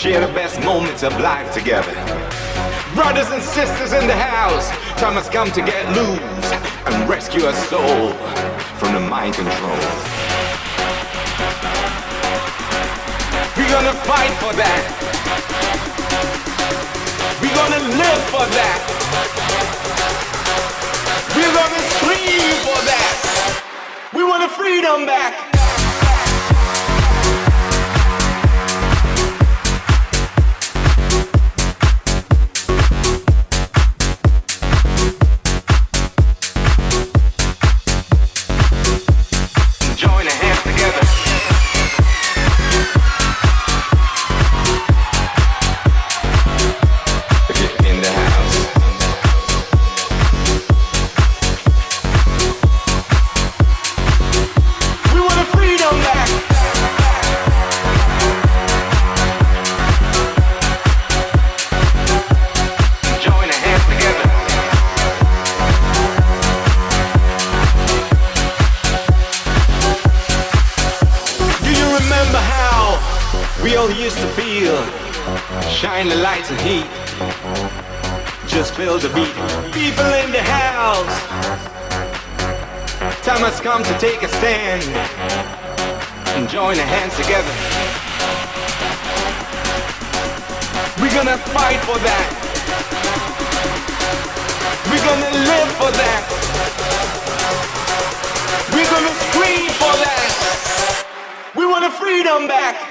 Share the best moments of life together. Brothers and sisters in the house, time has come to get loose and rescue a soul from the mind control. We're gonna fight for that. We're gonna live for that. We're gonna scream for that. We want the freedom back. Freedom back.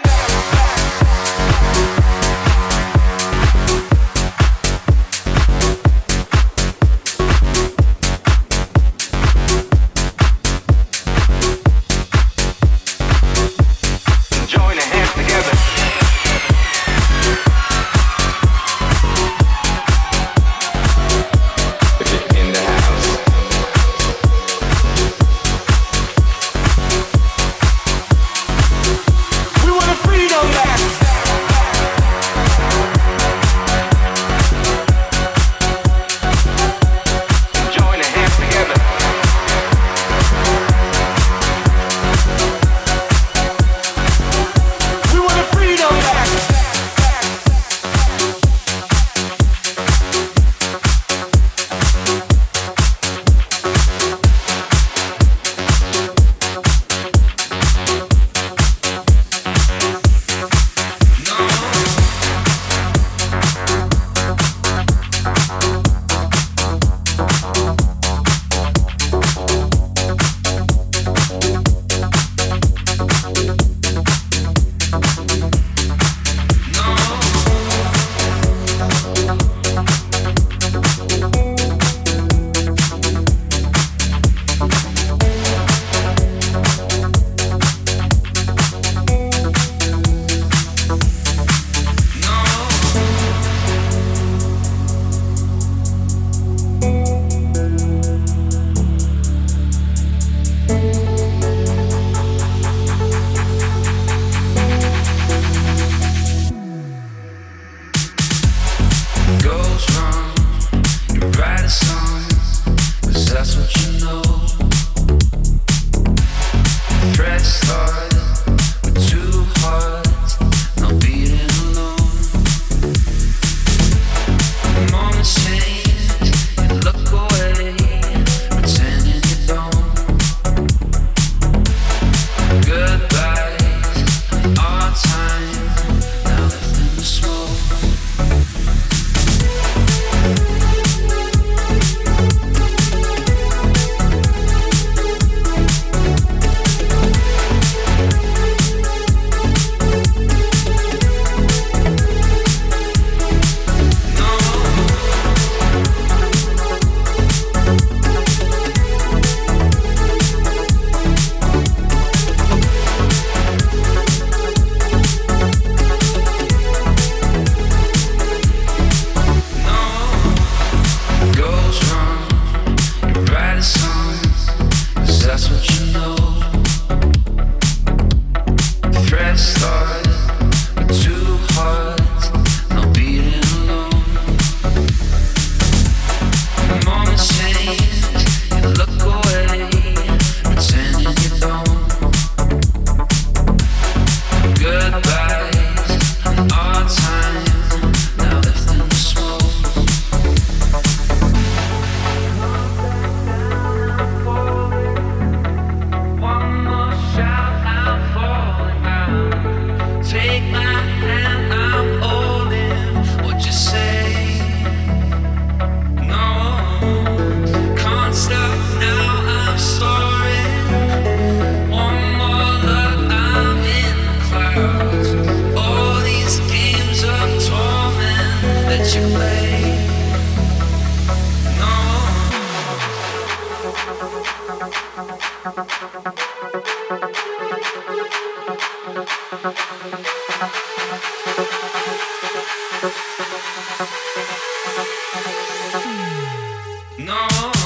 No.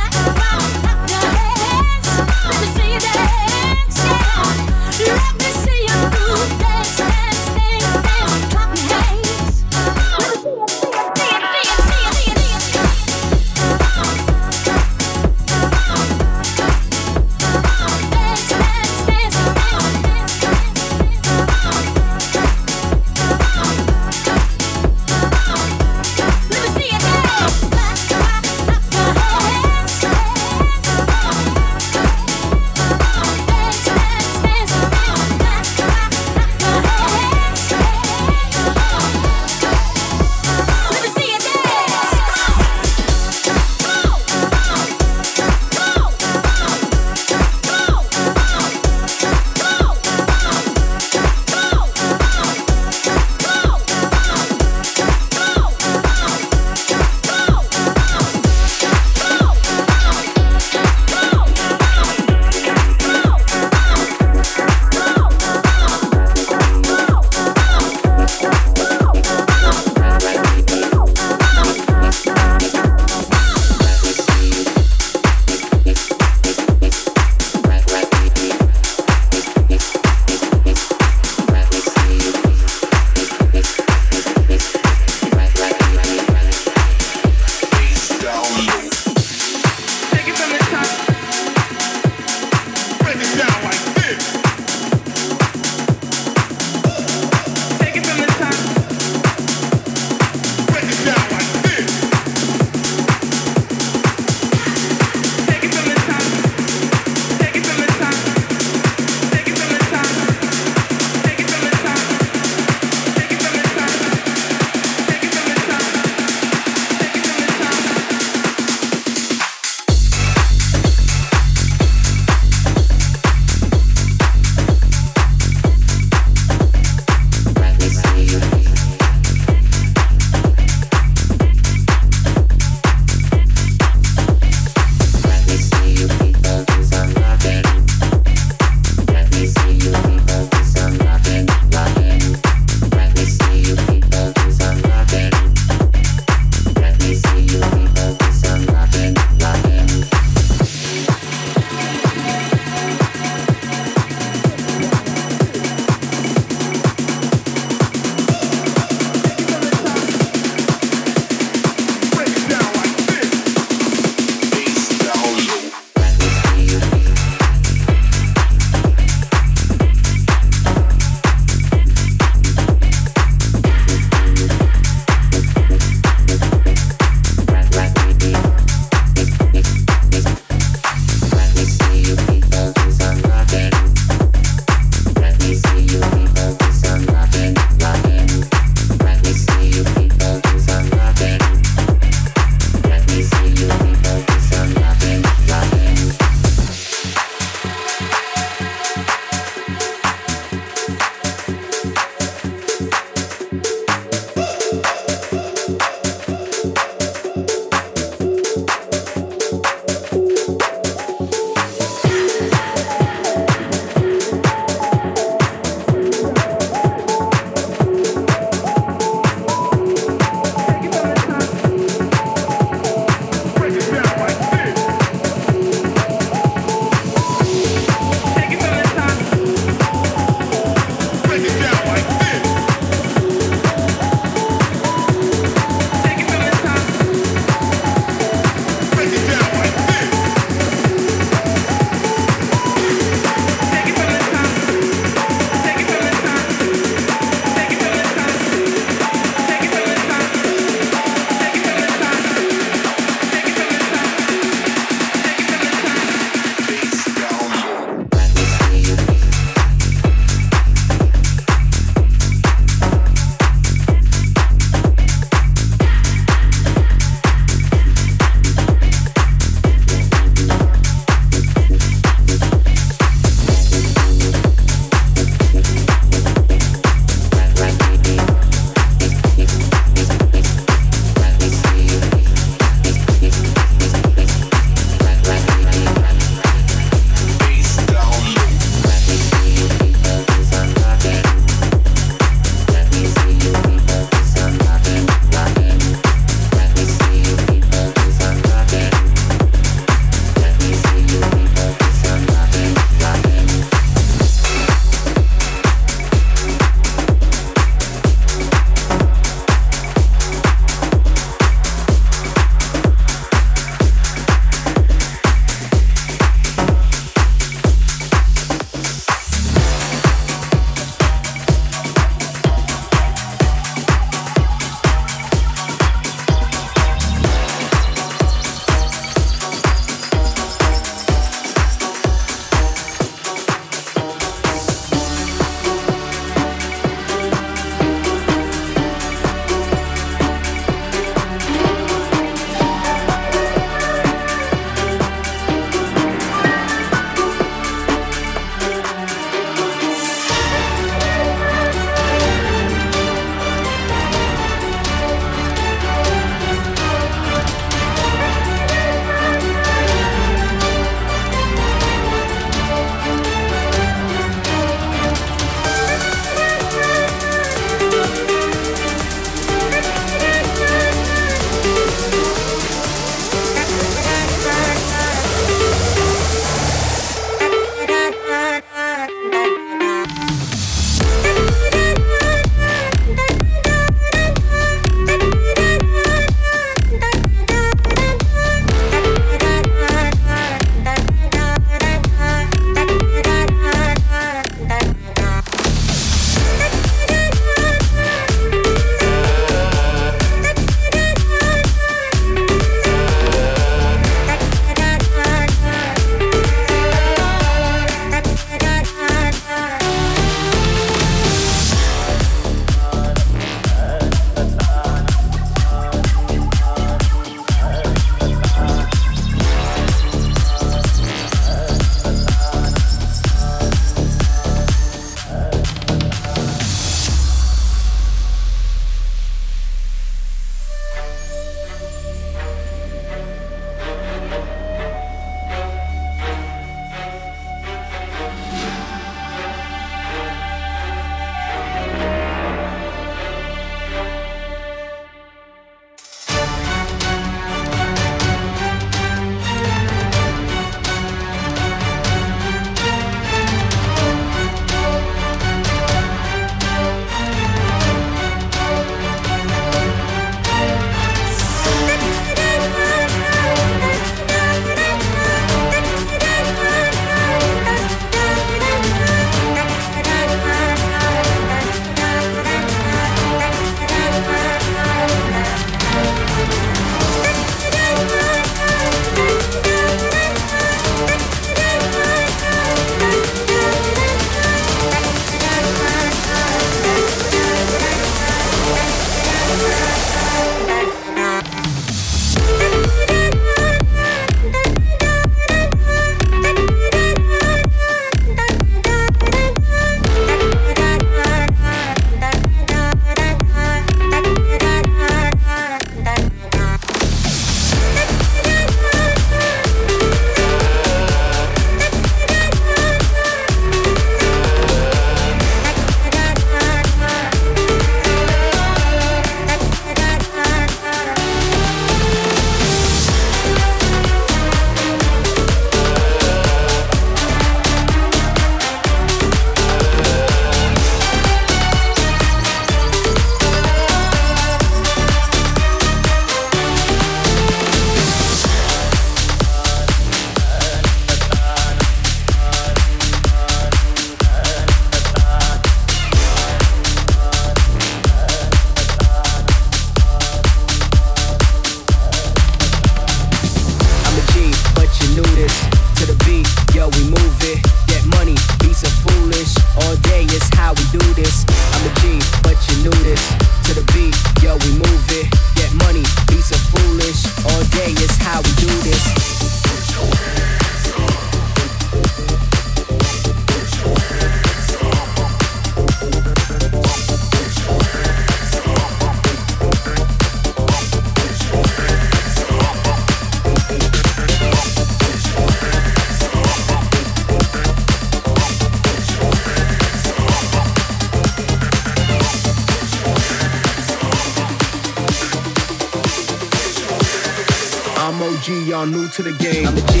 Y'all new to the game. I'm.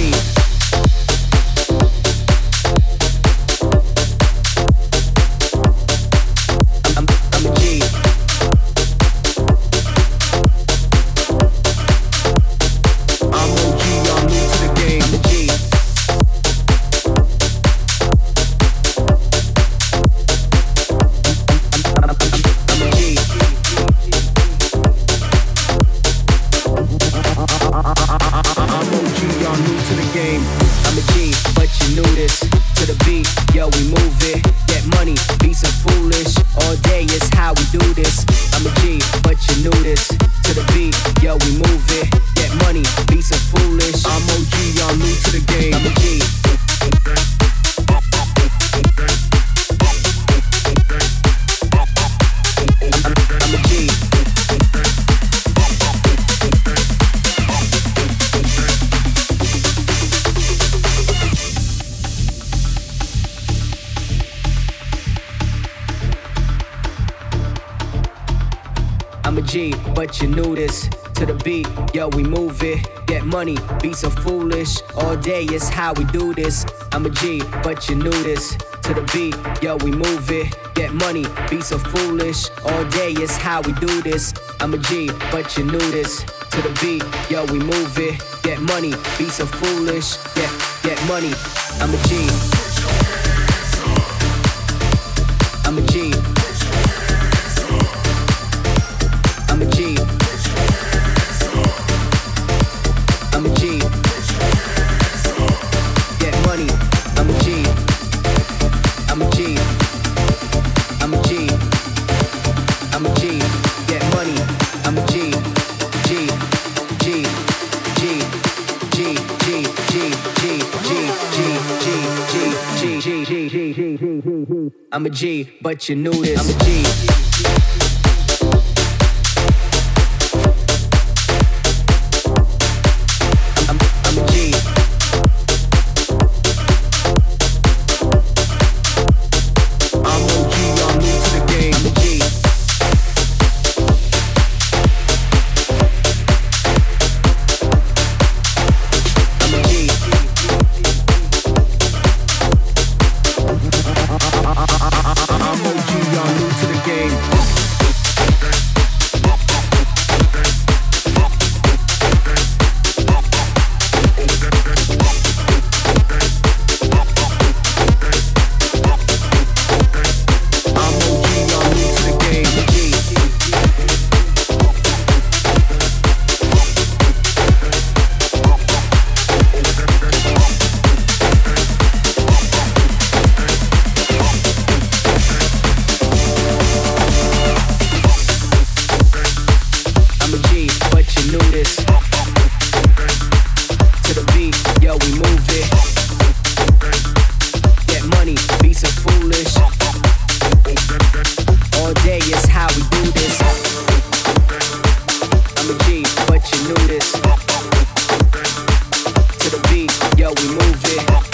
Is how we do this. I'm a G, but you knew this. To the beat, yo, we move it. Get money, beats are foolish. All day is how we do this. I'm a G, but you knew this. To the beat, yo, we move it. Get money, beats are foolish. Get, get money. I'm a G. I'm a G. I'm a G, but you knew this. I'm a G. To the beat, yo, we move it.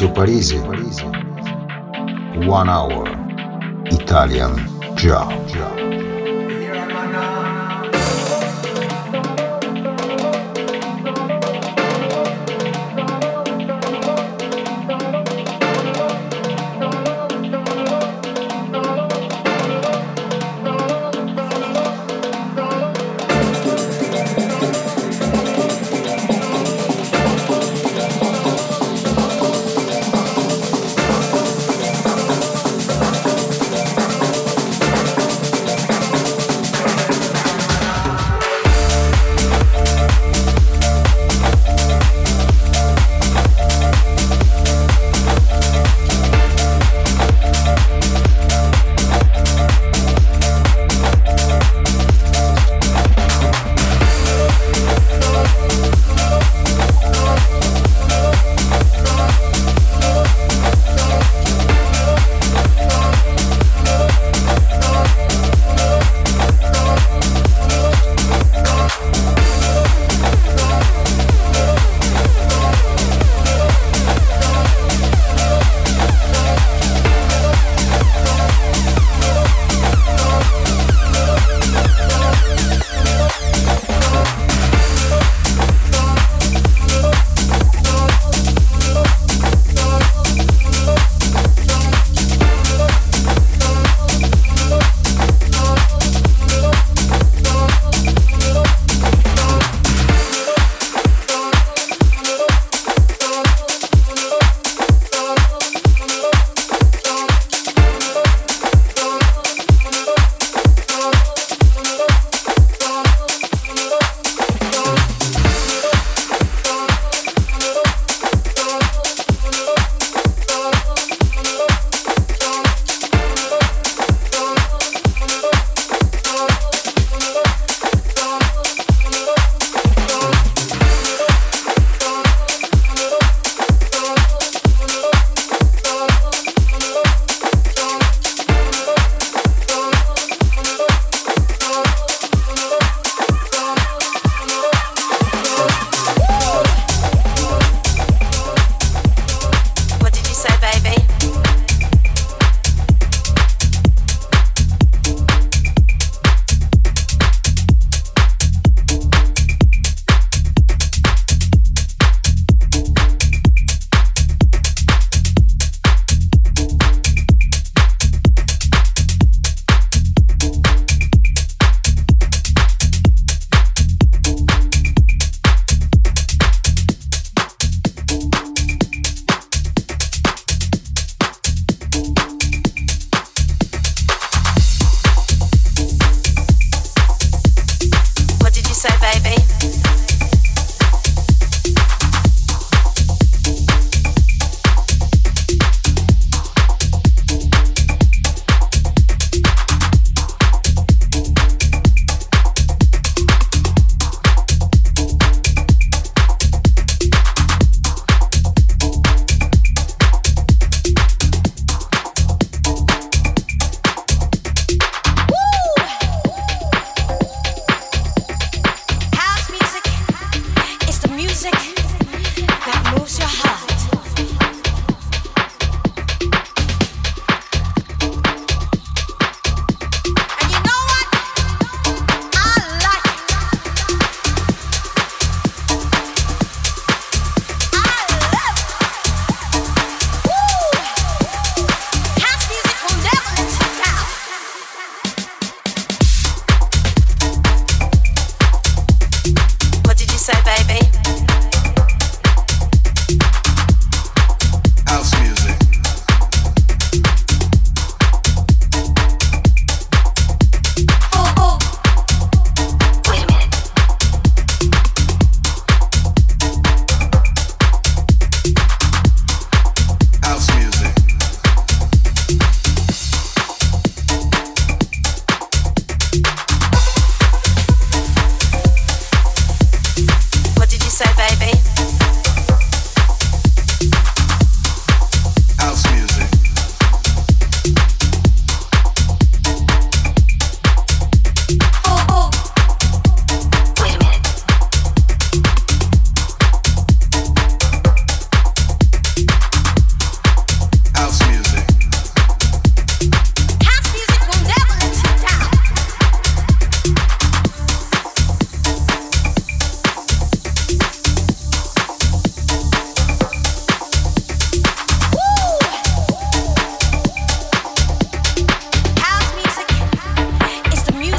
Fabrizio Parisi. One Hour Italian Job.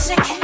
music.